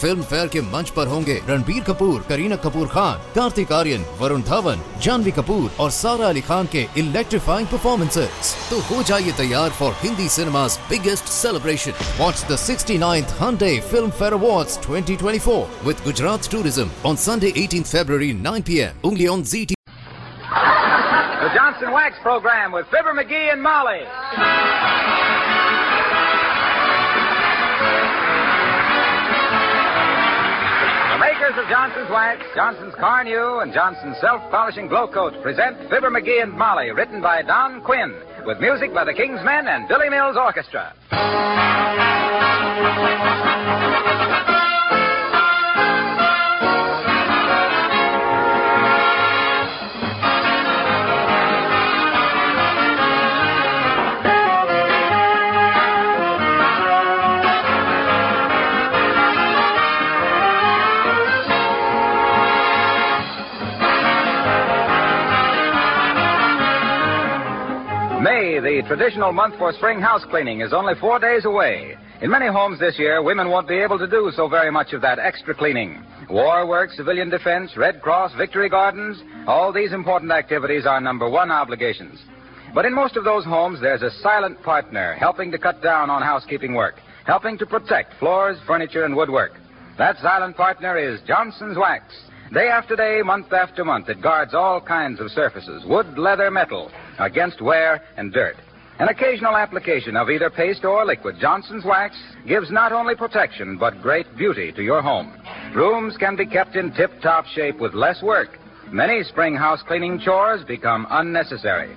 Film fair के मंच पर होंगे रणबीर कपूर, करीना कपूर खान, कार्तिक आर्यन, वरुण धवन, जानवी कपूर और सारा अली खान के इलेक्ट्रीफाइंग परफॉर्मेंसेज तो हो जाइए तैयार for Hindi cinema biggest celebration watch the sixty ninth Filmfare award twenty twenty four with Gujarat tourism on Sunday eighteen February nine P M only on Zee TV The Johnson Wax Program with Fibber McGee and Molly. Makers of Johnson's Wax, Johnson's Carnu, and Johnson's Self-Polishing Glow Coat present Fibber McGee and Molly, written by Don Quinn, with music by the King's Men and Billy Mills Orchestra. Traditional month for spring house cleaning, is only four days away. In many homes this year, women won't be able to do so very much of that extra cleaning. War work, civilian defense, Red Cross, Victory Gardens, all these important activities are number one obligations. But in most of those homes, there's a silent partner helping to cut down on housekeeping work, helping to protect floors, furniture, and woodwork. That silent partner is Johnson's Wax. Day after day, month after month, it guards all kinds of surfaces wood, leather, metal against wear and dirt. An occasional application of either paste or liquid Johnson's Wax gives not only protection, but great beauty to your home. Rooms can be kept in tip top shape with less work. Many spring house cleaning chores become unnecessary.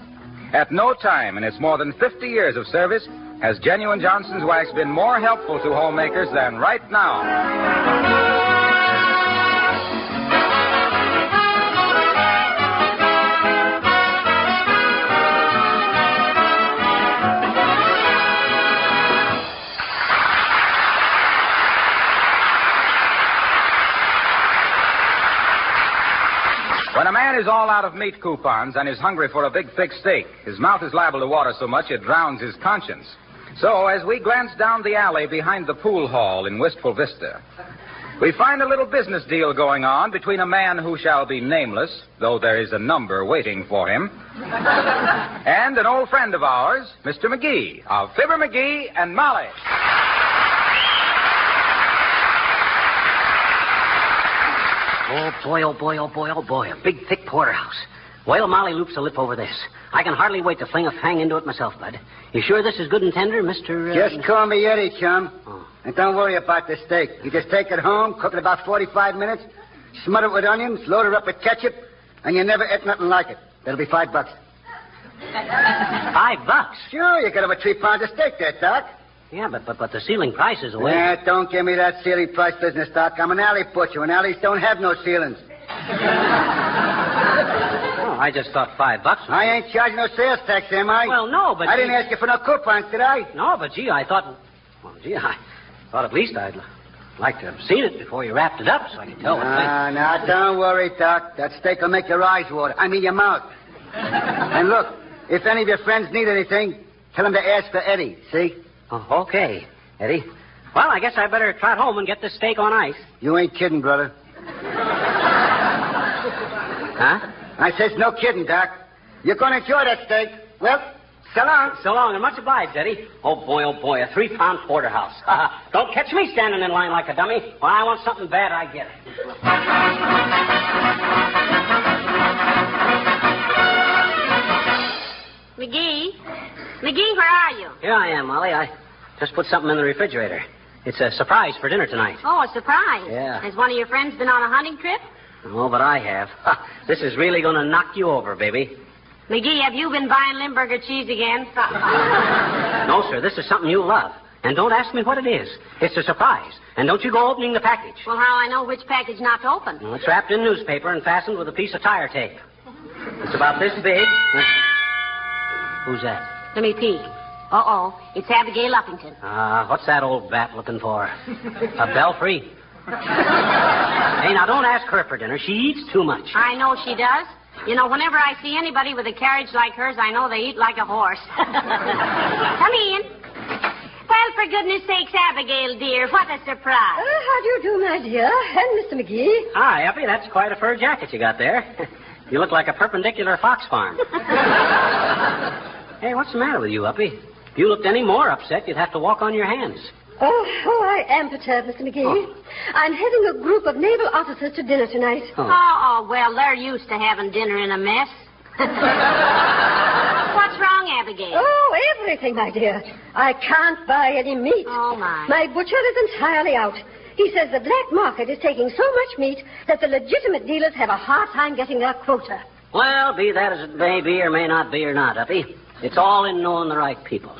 At no time in its more than 50 years of service has genuine Johnson's Wax been more helpful to homemakers than right now. Man is all out of meat coupons and is hungry for a big thick steak, his mouth is liable to water so much it drowns his conscience. So, as we glance down the alley behind the pool hall in Wistful Vista, we find a little business deal going on between a man who shall be nameless, though there is a number waiting for him, and an old friend of ours, Mr. McGee, of Fibber McGee and Molly. Oh, boy, oh, boy, oh, boy, oh, boy. A big, thick porterhouse. Well, Molly loops a lip over this. I can hardly wait to fling a fang into it myself, Bud. You sure this is good and tender, Mr. Uh... Just call me Eddie, chum. Oh. And don't worry about the steak. You just take it home, cook it about 45 minutes, smother it with onions, load it up with ketchup, and you never ate nothing like it. That'll be five bucks. Five bucks? Sure, you get a three pounds of steak there, Doc. Yeah, but, but, but the ceiling price is away. Yeah, don't give me that ceiling price business, Doc. I'm an alley butcher, and alleys don't have no ceilings. Oh, I just thought five bucks. was- I ain't charging no sales tax, am I? Well, no, but... I didn't ask you for no coupons, did I? No, but gee, I thought... Well, gee, I thought at least I'd like to have seen it before you wrapped it up so I could tell what Nah, nah, don't worry, Doc. That steak will make your eyes water. I mean, your mouth. and look, if any of your friends need anything, tell them to ask for Eddie, see? Oh, okay, Eddie. Well, I guess I better trot home and get this steak on ice. You ain't kidding, brother. Huh? I says no kidding, Doc. You're going to enjoy that steak. Well, so long. So long, and much obliged, Eddie. Oh, boy, oh, boy, a three-pound porterhouse. Don't catch me standing in line like a dummy. When I want something bad, I get it. McGee? McGee, where are you? Here I am, Molly. I just put something in the refrigerator. It's a surprise for dinner tonight. Oh, a surprise. Yeah. Has one of your friends been on a hunting trip? Oh, but I have. This is really going to knock you over, baby. McGee, have you been buying Limburger cheese again? No, sir, this is something you love. And don't ask me what it is. It's a surprise. And don't you go opening the package. well, how I know which package not to open? Well, it's wrapped in newspaper and fastened with a piece of tire tape. It's about this big. Who's that? Let me peek. Uh-oh. It's Abigail Uppington. Ah, what's that old bat looking for? A belfry? hey, now don't ask her for dinner. She eats too much. I know she does. You know, whenever I see anybody with a carriage like hers, I know they eat like a horse. Come in. Well, for goodness sakes, Abigail, dear, what a surprise. Uh, how do you do, my dear? And Mr. McGee? Hi, Uppy. That's quite a fur jacket you got there. you look like a perpendicular fox farm. hey, what's the matter with you, Uppy? If you looked any more upset, you'd have to walk on your hands. Oh, oh, I am perturbed, Mr. McGee. Oh. I'm having a group of naval officers to dinner tonight. Oh, oh, well, they're used to having dinner in a mess. What's wrong, Abigail? Oh, everything, my dear. I can't buy any meat. Oh, my. My butcher is entirely out. He says the black market is taking so much meat that the legitimate dealers have a hard time getting their quota. Well, be that as it may be or may not be or not, Uppy. It's all in knowing the right people.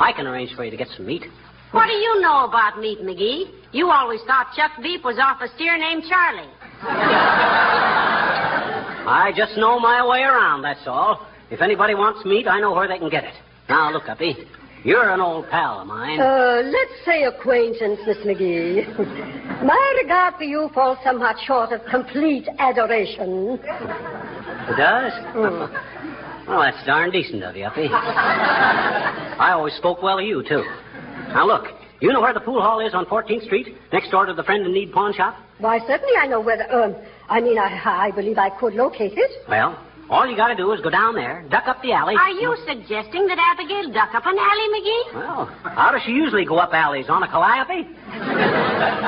I can arrange for you to get some meat. What do you know about meat, McGee? You always thought Chuck Beef was off a steer named Charlie. I just know my way around, that's all. If anybody wants meat, I know where they can get it. Now, look, Uppy. You're an old pal of mine. Uh, let's say acquaintance, Miss McGee. My regard for you falls somewhat short of complete adoration. It does? well, that's darn decent of you, Uppy. I always spoke well of you, too. Now, look. You know where the pool hall is on 14th Street, next door to the Friend in Need pawn shop? Why, certainly I know where the, um, I mean, I, I believe I could locate it. Well, all you got to do is go down there, duck up the alley. Are you suggesting that Abigail duck up an alley, McGee? Well, how does she usually go up alleys? On a calliope?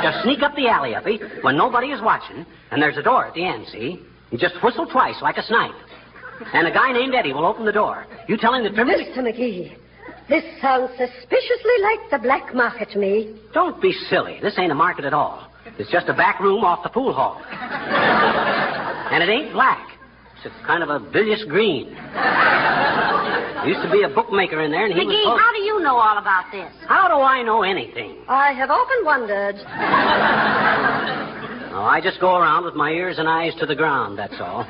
just sneak up the alley, Uppy, when nobody is watching, and there's a door at the end, see? You just whistle twice like a snipe. And a guy named Eddie will open the door. You tell him that Trimmer... Mr. McGee, this sounds suspiciously like the black market to me. Don't be silly. This ain't a market at all. It's just a back room off the pool hall. and it ain't black. It's a kind of a bilious green. There used to be a bookmaker in there, and he was... McGee, how do you know all about this? How do I know anything? I have often wondered. Oh, I just go around with my ears and eyes to the ground, that's all.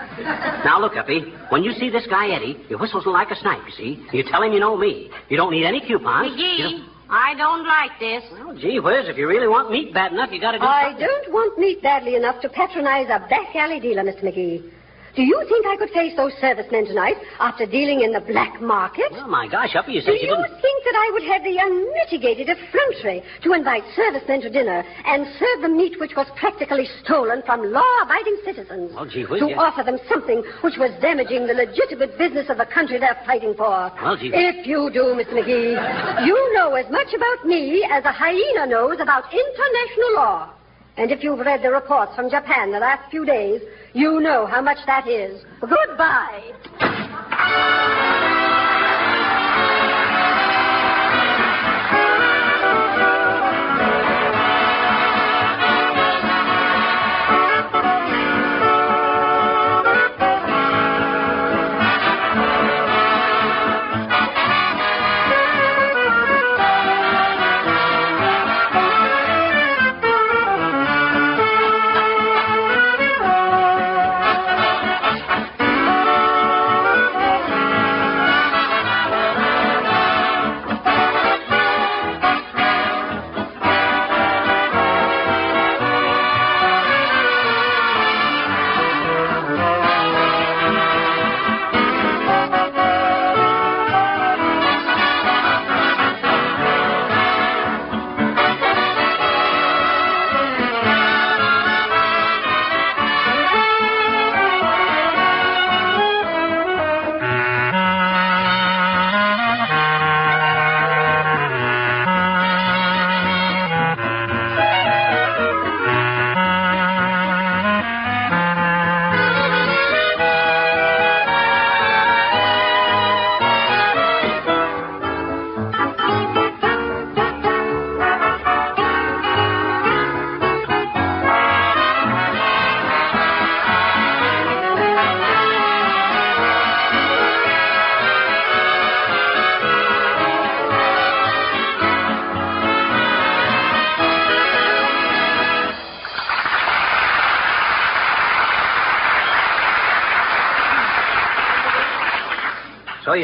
Now, look, Uppy. When you see this guy, Eddie, you whistle like a snipe, you see. You tell him you know me. You don't need any coupons. McGee, don't- I don't like this. Well, gee whiz, if you really want meat bad enough, you gotta do I something. don't want meat badly enough to patronize a back alley dealer, Mr. McGee. Do you think I could face those servicemen tonight after dealing in the black market? Well, my gosh, Uppy, you Do you you think that I would have the unmitigated effrontery to invite servicemen to dinner and serve them meat which was practically stolen from law-abiding citizens? Well, gee whiz, to yes. offer them something which was damaging the legitimate business of the country they're fighting for. Well, gee- If you do, Mr. McGee, you know as much about me as a hyena knows about international law. And if you've read the reports from Japan the last few days, you know how much that is. Goodbye.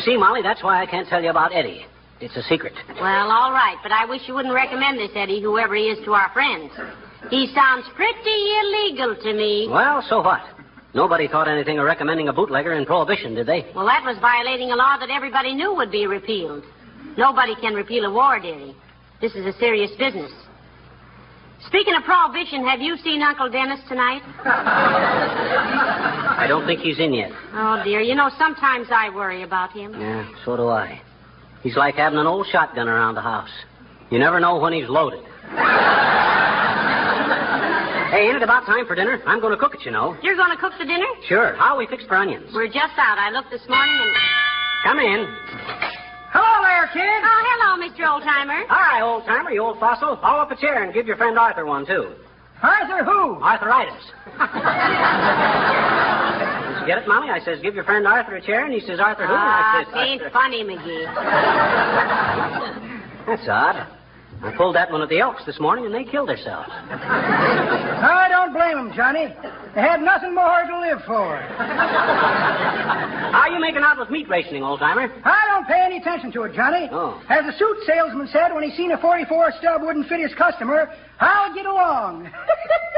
See, Molly, that's why I can't tell you about Eddie. It's a secret. Well, all right, but I wish you wouldn't recommend this, Eddie, whoever he is, to our friends. He sounds pretty illegal to me. Well, so what? Nobody thought anything of recommending a bootlegger in Prohibition, did they? Well, that was violating a law that everybody knew would be repealed. Nobody can repeal a war, dearie. This is a serious business. Speaking of prohibition, have you seen Uncle Dennis tonight? I don't think he's in yet. Oh, dear. You know, sometimes I worry about him. Yeah, so do I. He's like having an old shotgun around the house. You never know when he's loaded. hey, ain't it about time for dinner? I'm going to cook it, you know. You're going to cook the dinner? Sure. How are we fixed for onions? We're just out. I looked this morning and. Come in. Hello there, kid. Oh, hello, Mr. Oldtimer. Hi, old timer, you old fossil. Haul up a chair and give your friend Arthur one, too. Arthur who? Arthritis. Did you get it, Mommy? I says, give your friend Arthur a chair, and he says, Arthur who? And Ah, I says, ain't funny, McGee. That's odd. I pulled that one at the Elks this morning, and they killed themselves. I don't blame them, Johnny. They had nothing more to live for. How are you making out with meat rationing, old timer? I don't pay any attention to it, Johnny. Oh. As the suit salesman said when he seen a 44 stub wouldn't fit his customer, I'll get along.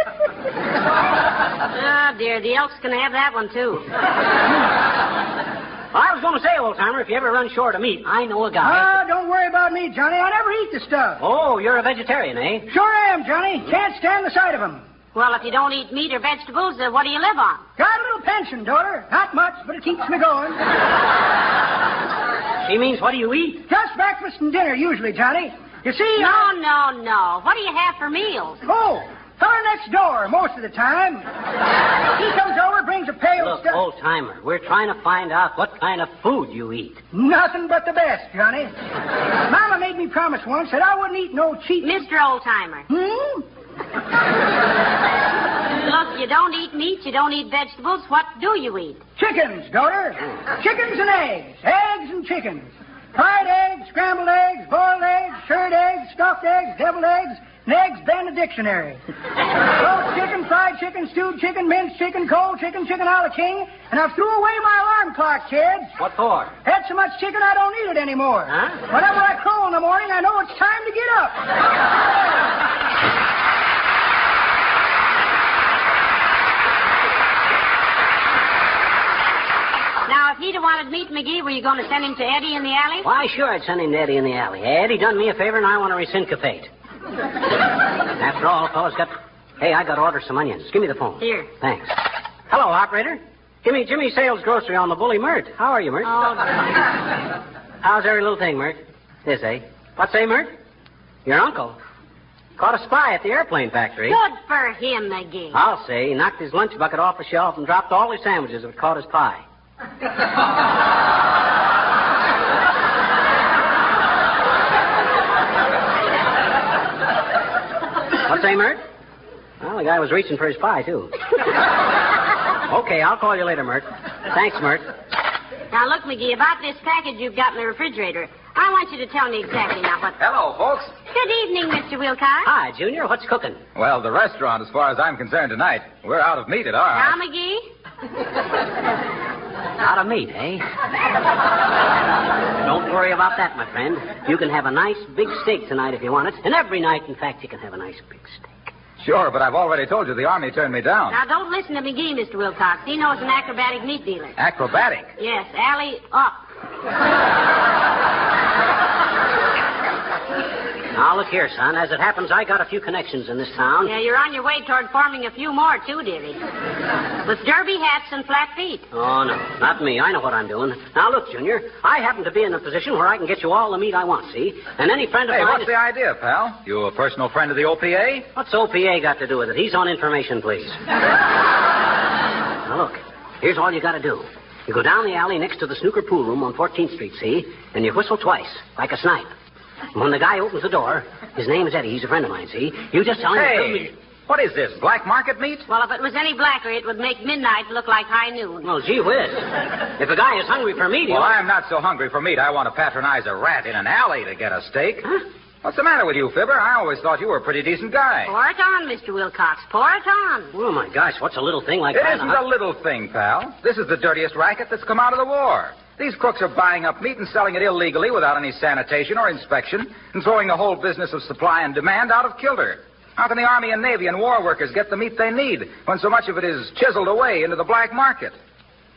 Oh, dear. The Elks can have that one, too. I was going to say, old timer, if you ever run short of meat, I know a guy. Ah, don't worry about me, Johnny. I never eat the stuff. Oh, you're a vegetarian, eh? Sure am, Johnny. Can't stand the sight of 'em. Well, if you don't eat meat or vegetables, uh, what do you live on? Got a little pension, daughter. Not much, but it keeps me going. She means, what do you eat? Just breakfast and dinner, usually, Johnny. You see, No, I... no, no. What do you have for meals? Oh, fella next door most of the time. He comes over, brings a pail of Look, stuff. old timer, we're trying to find out what kind of food you eat. Nothing but the best, Johnny. Mama made me promise once that I wouldn't eat no cheap. Mr. Oldtimer. Hmm? Look, you don't eat meat, you don't eat vegetables. What do you eat? Chickens, daughter. Chickens and eggs. Eggs and chickens. Fried eggs, scrambled eggs, boiled eggs, shirred eggs, stuffed eggs, deviled eggs, and eggs banned the dictionary. Roast chicken, fried chicken, stewed chicken, minced chicken, cold chicken, chicken a la king, and I've threw away my alarm clock, kids. What for? Had so much chicken I don't need it anymore. Huh? Whenever I crow in the morning, I know it's time to get up. Now, if he'd have wanted meat, McGee, were you going to send him to Eddie in the alley? Why, sure, I'd send him to Eddie in the alley. Eddie done me a favor, and I want to reciprocate. After all, fellas got. Hey, I got to order some onions. Give me the phone. Here. Thanks. Hello, operator. Give me Jimmy Sales Grocery on the Bully Myrt. How are you, Myrt? Oh, dear. How's every little thing, Myrt? This, eh? What's say, Myrt? Your uncle caught a spy at the airplane factory. Good for him, McGee. I'll say he knocked his lunch bucket off the shelf and dropped all his sandwiches that caught his pie. What say, Myrt? Well, the guy was reaching for his pie, too. okay, I'll call you later, Myrt. Thanks, Myrt. Now, look, McGee, about this package you've got in the refrigerator. I want you to tell me exactly now what. Hello, folks. Good evening, Mr. Wilcox. Hi, Junior. What's cooking? Well, the restaurant, as far as I'm concerned tonight, we're out of meat at our Now, house. McGee. Out of meat, eh? Don't worry about that, my friend. You can have a nice big steak tonight if you want it. And every night, in fact, you can have a nice big steak. Sure, but I've already told you the Army turned me down. Now, don't listen to McGee, Mr. Wilcox. He knows an acrobatic meat dealer. Acrobatic. Yes, alley up. Now, look here, son. As it happens, I got a few connections in this town. Yeah, you're on your way toward forming a few more, too, dearie. With derby hats and flat feet. Oh, no. Not me. I know what I'm doing. Now, look, Junior. I happen to be in a position where I can get you all the meat I want, see? And any friend of Hey, mine... what's is- the idea, pal? You a personal friend of the OPA? What's OPA got to do with it? He's on information, please. now, look. Here's all you got to do. You go down the alley next to the snooker pool room on 14th Street, see? And you whistle twice, like a snipe. And when the guy opens the door, his name is Eddie. He's a friend of mine, see? You just tell him... Hey, what is this, black market meat? Well, if it was any blacker, it would make midnight look like high noon. Well, gee whiz. If a guy is hungry for meat, Well. I'm not so hungry for meat. I want to patronize a rat in an alley to get a steak. Huh? What's the matter with you, Fibber? I always thought you were a pretty decent guy. Pour it on, Mr. Wilcox. Pour it on. Oh, my gosh, what's a little thing like It that? isn't huh? a little thing, pal. This is the dirtiest racket that's come out of the war. These crooks are buying up meat and selling it illegally without any sanitation or inspection and throwing the whole business of supply and demand out of kilter. How can the Army and Navy and war workers get the meat they need when so much of it is chiseled away into the black market?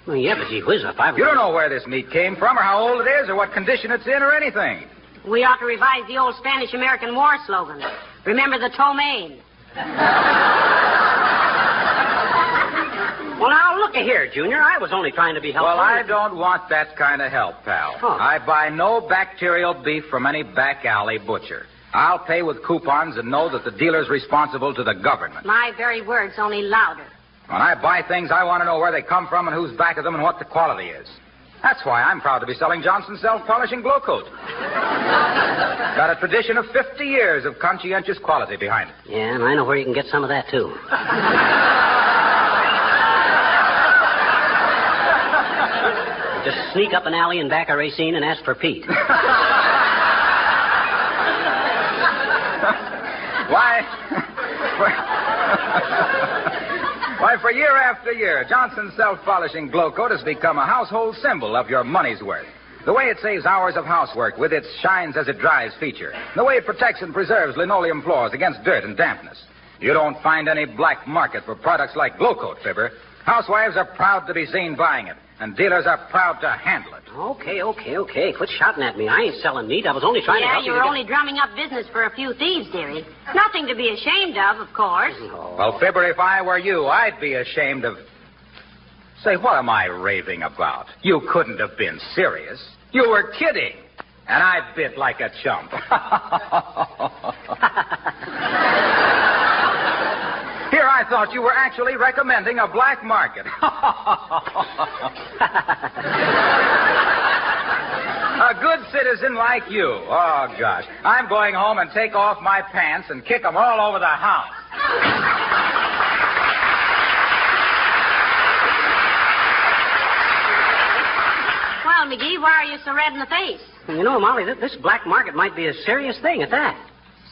Well, yeah, but gee whiz, if I You don't know where this meat came from or how old it is or what condition it's in or anything. We ought to revise the old Spanish American War slogan. Remember the ptomaine. Well, now, look here, Junior. I was only trying to be helpful. Well, I don't want that kind of help, pal. Oh. I buy no bacterial beef from any back alley butcher. I'll pay with coupons and know that the dealer's responsible to the government. My very words, only louder. When I buy things, I want to know where they come from and who's back of them and what the quality is. That's why I'm proud to be selling Johnson's self-polishing glow coat. Got a tradition of 50 years of conscientious quality behind it. Yeah, and I know where you can get some of that, too. sneak up an alley and back a Racine and ask for Pete. Why? Why, for year after year, Johnson's self-polishing glow coat has become a household symbol of your money's worth. The way it saves hours of housework with its shines as it dries feature. The way it protects and preserves linoleum floors against dirt and dampness. You don't find any black market for products like glow coat, Fibber. Housewives are proud to be seen buying it, and dealers are proud to handle it. Okay, okay, okay. Quit shouting at me. I ain't selling meat. I was only trying to yeah, help you you. were to only drumming up business for a few thieves, dearie. Nothing to be ashamed of, of course. Oh. Well, Fibber, if I were you, I'd be ashamed of. Say, what am I raving about? You couldn't have been serious. You were kidding. And I bit like a chump. Here, I thought you were actually recommending a black market. a good citizen like you. Oh, gosh. I'm going home and take off my pants and kick them all over the house. Well, McGee, why are you so red in the face? You know, Molly, this black market might be a serious thing at that.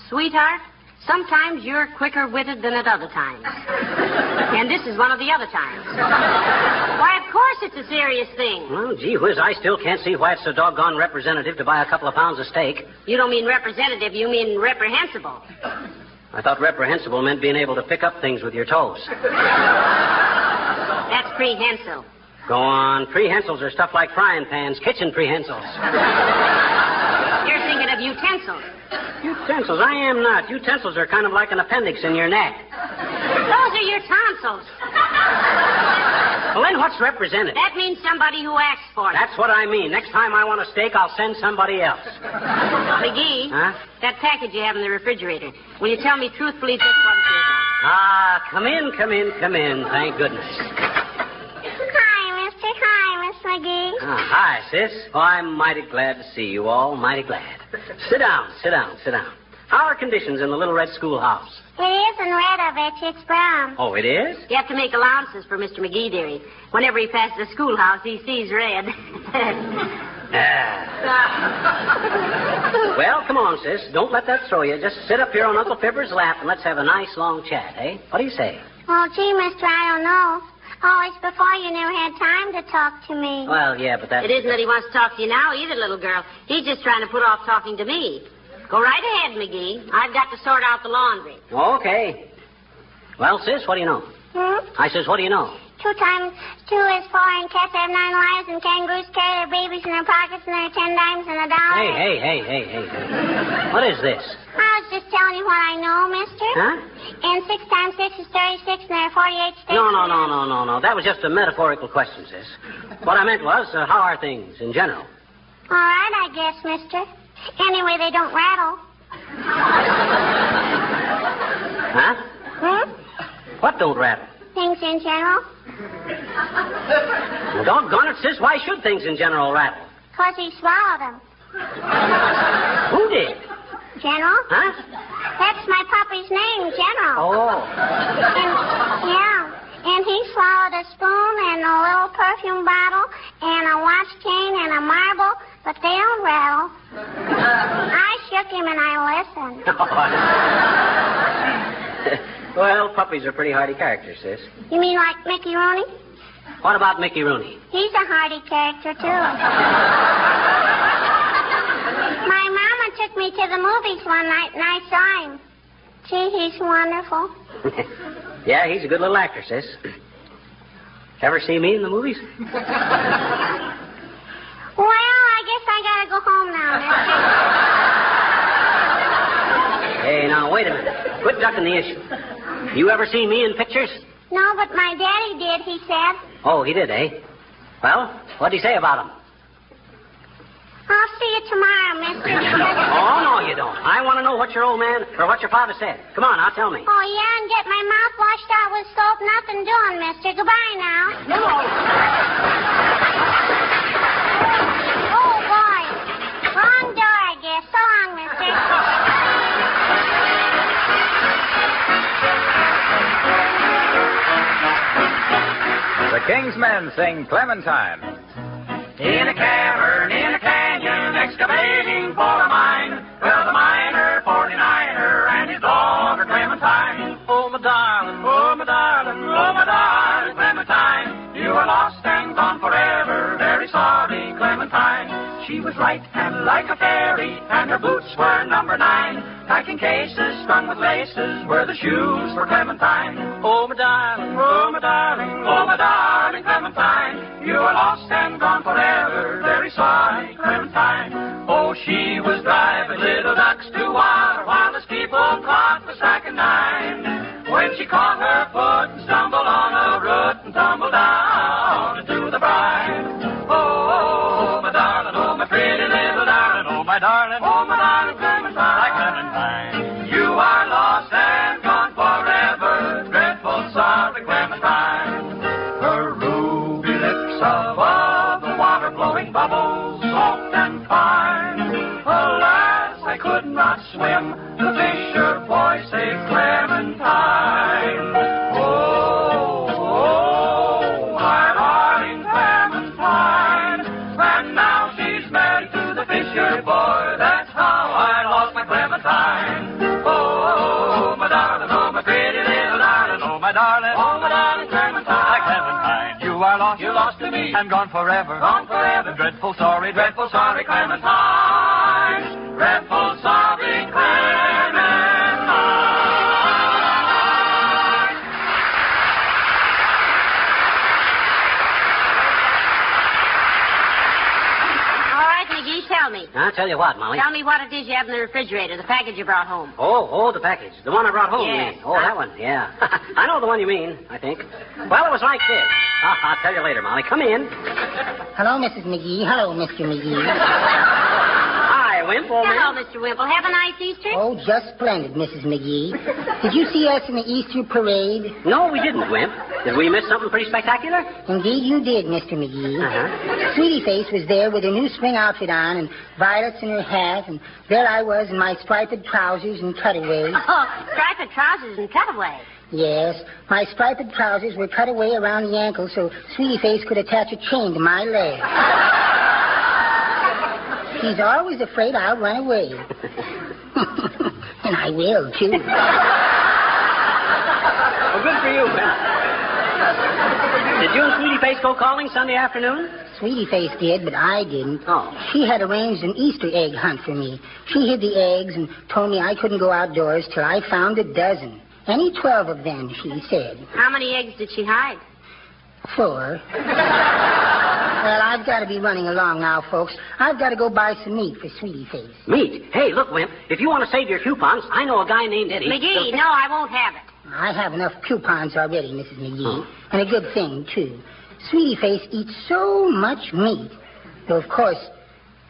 Sweetheart, sometimes you're quicker witted than at other times. and this is one of the other times. Why, of course it's a serious thing. Well, gee whiz, I still can't see why it's so doggone representative to buy a couple of pounds of steak. You don't mean representative, you mean reprehensible. I thought reprehensible meant being able to pick up things with your toes. That's prehensile. Go on. Prehensils are stuff like frying pans, kitchen prehensils. You're thinking of utensils. Utensils? I am not. Utensils are kind of like an appendix in your neck. Those are your tonsils. Well, then what's represented? That means somebody who asks for it. That's what I mean. Next time I want a steak, I'll send somebody else. McGee, Huh? that package you have in the refrigerator, will you tell me truthfully just what it is? Ah, come in, come in, come in. Thank goodness. Hi, Mister. Hi, Miss McGee. Ah, hi, sis. Oh, I'm mighty glad to see you all. Mighty glad. Sit down, sit down, sit down. How are conditions in the little red schoolhouse? It isn't red of it. It's brown. Oh, it is? You have to make allowances for Mr. McGee, dearie. Whenever he passes the schoolhouse, he sees red. Ah. well, come on, sis. Don't let that throw you. Just sit up here on Uncle Fibber's lap and let's have a nice long chat, eh? What do you say? Well, gee, Mister, I don't know. Always before you never had time to talk to me. Well, yeah, but that. it isn't that he wants to talk to you now either, little girl. He's just trying to put off talking to me. Go right ahead, McGee. I've got to sort out the laundry. Okay. Well, sis, what do you know? Hmm? I says, what do you know? Two times two is four, and cats have nine lives, and kangaroos carry their babies in their pockets, and they're ten dimes and a dollar. Hey, hey, hey, hey, hey. What is this? I was just telling you what I know, Mister. Huh? And six times six is thirty-six, and there are forty-eight sticks. No, no, no, no, no, no. That was just a metaphorical question, sis. What I meant was, uh, how are things in general? All right, I guess, Mister. Anyway, they don't rattle. Huh? Hmm? What don't rattle? Things in general. Well, doggone it, sis. Why should things in general rattle? Cause he swallowed them. Who did? General? Huh? That's my puppy's name, General. Oh. And, yeah. And he swallowed a spoon and a little perfume bottle and a watch chain and a marble, but they don't rattle. I shook him and I listened. well, puppies are pretty hardy characters, sis. You mean like Mickey Rooney? What about Mickey Rooney? He's a hardy character, too. Oh. My mama took me to the movies one night and I saw him. Gee, he's wonderful. yeah, he's a good little actor, sis. Ever see me in the movies? Well, I guess I gotta go home now. Hey, now, wait a minute. Quit ducking the issue. You ever see me in pictures? No, but my daddy did, he said. Oh, he did, eh? Well, what'd he say about him? I'll see you tomorrow, mister. Oh, no, you don't. I want to know what your old man or what your father said. Come on, now, tell me. Oh, yeah, and get my mouth washed out with soap. Nothing doing, mister. Goodbye now. No. Oh, boy. Wrong door, I guess. So long, mister. The King's Men sing Clementine. In a cavern, in a canyon, excavating for a mine, well, the miner, 49er, and his daughter Clementine. Oh, my darling, oh, my darling, oh, my darling, Clementine, you are lost and gone forever. Very sorry, Clementine. She was light and like a fairy, and her boots were number nine. Packing cases strung with laces were the shoes for Clementine. Oh, my darling, oh, my darling, oh, my darling, Clementine, you are lost and gone forever. Very sorry, Clementine. Oh, she was driving little ducks to water while the steeple clock was striking nine. When she caught her foot you lost to me, and gone forever, gone forever. Dreadful sorry, dreadful sorry, Clementine. Dreadful sorry, Clementine. All right, McGee, tell me. I'll tell you what, Molly. Tell me what it is you have in the refrigerator, the package you brought home. Oh, oh, the package. The one I brought home, you Yes. mean? Oh, that one, yeah. I know the one you mean, I think. Well, it was like this. Ah, I'll tell you later, Molly. Come in. Hello, Mrs. McGee. Hello, Mr. McGee. Hi, Wimp, Hello, man. Mr. Wimple. Have a nice Easter? Oh, just splendid, Mrs. McGee. Did you see us in the Easter parade? No, we didn't, Wimp. Did we miss something pretty spectacular? Indeed, you did, Mr. McGee. Uh-huh. Sweetie Face was there with her new spring outfit on and violets in her hat, and there I was in my striped trousers and cutaways. Oh, striped trousers and cutaway. Yes, my striped trousers were cut away around the ankle so Sweetie Face could attach a chain to my leg. He's always afraid I'll run away. and I will, too. Well, good for you, Wimp. Did you and Sweetie Face go calling Sunday afternoon? Sweetie Face did, but I didn't. Oh. She had arranged an Easter egg hunt for me. She hid the eggs and told me I couldn't go outdoors till I found a dozen. Any twelve of them, she said. How many eggs did she hide? Four. well, I've got to be running along now, folks. I've got to go buy some meat for Sweetie Face. Meat. Hey, look, Wimp. If you want to save your coupons, I know a guy named Eddie. McGee, no, I won't have it. I have enough coupons already, Mrs. McGee. Huh? And a good thing, too. Sweetie Face eats so much meat. Though, of course,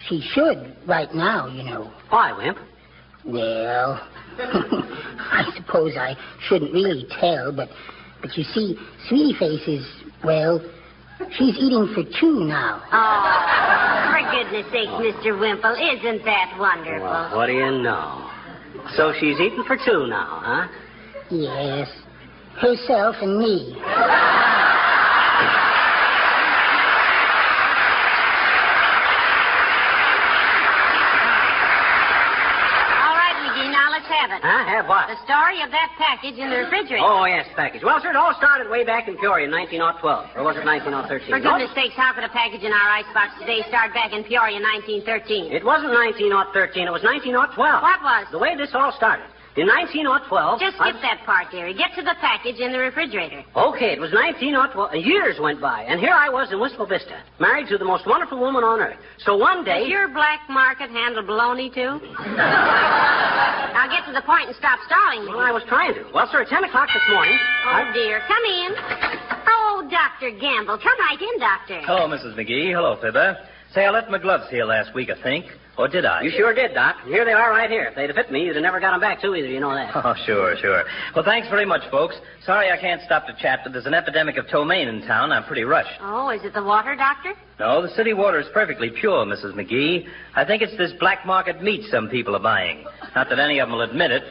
she should right now, you know. Why, Wimp? Well, I suppose I shouldn't really tell, but but you see, Sweetie Face is well, she's eating for two now. Oh, for goodness sake, Mr. Wimple, isn't that wonderful? Well, what do you know? So she's eating for two now, huh? Yes, herself and me. All right, McGee, now let's have it. Huh? Have what? The story of that package in the refrigerator. Oh, yes, package. Well, sir, it all started way back in Peoria in 1912. Or was it 1913? For goodness sakes, how could a package in our icebox today start back in Peoria in 1913? It wasn't 1913. It was 1912. What was? The way this all started. In 1912. Just skip that part, dearie. Get to the package in the refrigerator. Okay, it was 1912. Years went by, and here I was in Wistful Vista, married to the most wonderful woman on earth. So one day. Does your black market handle baloney, too? now get to the point and stop stalling me. Well, I was trying to. Well, sir, at 10 o'clock this morning. Oh, dear. Come in. Oh, Dr. Gamble. Come right in, Doctor. Hello, Mrs. McGee. Hello, Fibber. Say, I left my gloves here last week, I think. Or did I? You sure did, Doc. Here they are right here. If they'd have fit me, you'd have never got them back, too, either. You know that. Oh, sure, sure. Well, thanks very much, folks. Sorry I can't stop to chat, but there's an epidemic of ptomaine in town. I'm pretty rushed. Oh, is it the water, Doctor? No, the city water is perfectly pure, Mrs. McGee. I think it's this black market meat some people are buying. Not that any of them will admit it.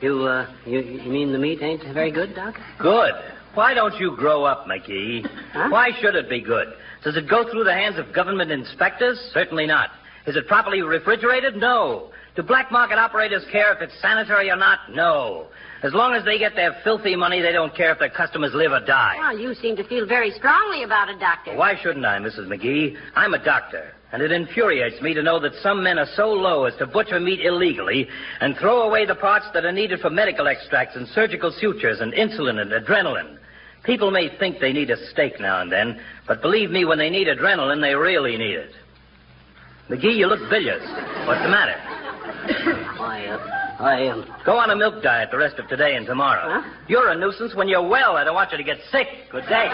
You, uh, you, you mean the meat ain't very good, Doc? Good. Why don't you grow up, McGee? Huh? Why should it be good? Does it go through the hands of government inspectors? Certainly not. Is it properly refrigerated? No. Do black market operators care if it's sanitary or not? No. As long as they get their filthy money, they don't care if their customers live or die. Well, you seem to feel very strongly about it, Doctor. Why shouldn't I, Mrs. McGee? I'm a doctor, and it infuriates me to know that some men are so low as to butcher meat illegally and throw away the parts that are needed for medical extracts and surgical sutures and insulin and adrenaline. People may think they need a steak now and then, but believe me, when they need adrenaline, they really need it. McGee, you look bilious. What's the matter? I, uh, I, um... Go on a milk diet the rest of today and tomorrow. Huh? You're a nuisance when you're well. I don't want you to get sick. Good day. That's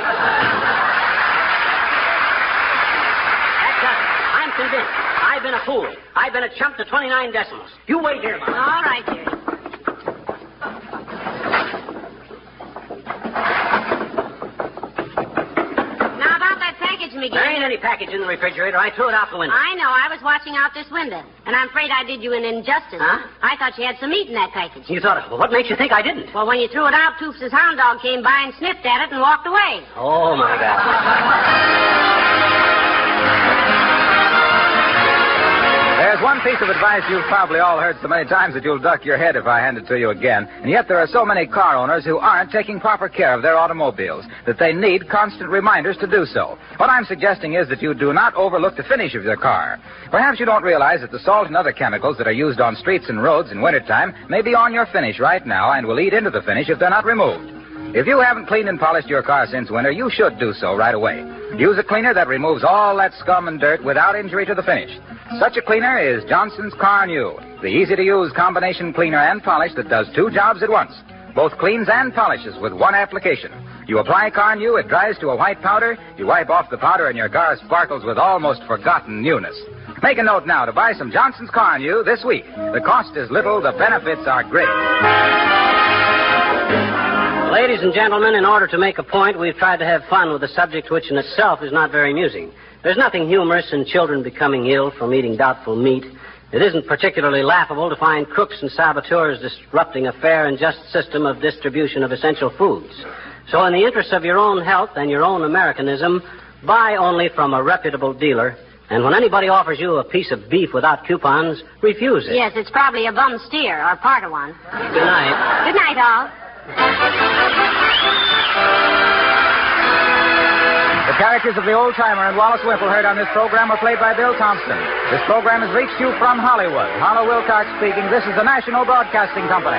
done. I'm convinced. I've been a fool. I've been a chump to 29 decimals. You wait here, Mom. All right, dearie. Now, about that package, McGee. There ain't any package in the refrigerator. I threw it out the window. I know. I was watching out this window, and I'm afraid I did you an injustice. Huh? I thought you had some meat in that package. You thought, well, what makes you think I didn't? Well, when you threw it out, Toofs' hound dog came by and sniffed at it and walked away. Oh, my God. There's one piece of advice you've probably all heard so many times that you'll duck your head if I hand it to you again. And yet there are so many car owners who aren't taking proper care of their automobiles that they need constant reminders to do so. What I'm suggesting is that you do not overlook the finish of your car. Perhaps you don't realize that the salt and other chemicals that are used on streets and roads in wintertime may be on your finish right now and will eat into the finish if they're not removed. If you haven't cleaned and polished your car since winter, you should do so right away. Use a cleaner that removes all that scum and dirt without injury to the finish. Such a cleaner is Johnson's Carnu, the easy to use combination cleaner and polish that does two jobs at once. Both cleans and polishes with one application. You apply Carnu, it dries to a white powder, you wipe off the powder, and your car sparkles with almost forgotten newness. Make a note now to buy some Johnson's Carnu this week. The cost is little, the benefits are great. Ladies and gentlemen, in order to make a point, we've tried to have fun with a subject which in itself is not very amusing. There's nothing humorous in children becoming ill from eating doubtful meat. It isn't particularly laughable to find crooks and saboteurs disrupting a fair and just system of distribution of essential foods. So, in the interest of your own health and your own Americanism, buy only from a reputable dealer. And when anybody offers you a piece of beef without coupons, refuse it. Yes, it's probably a bum steer or part of one. Good night. Good night, all. The characters of the old timer and Wallace Wimple heard on this program were played by Bill Thompson. This program has reached you from Hollywood. Harlow Wilcox speaking. This is the National Broadcasting Company.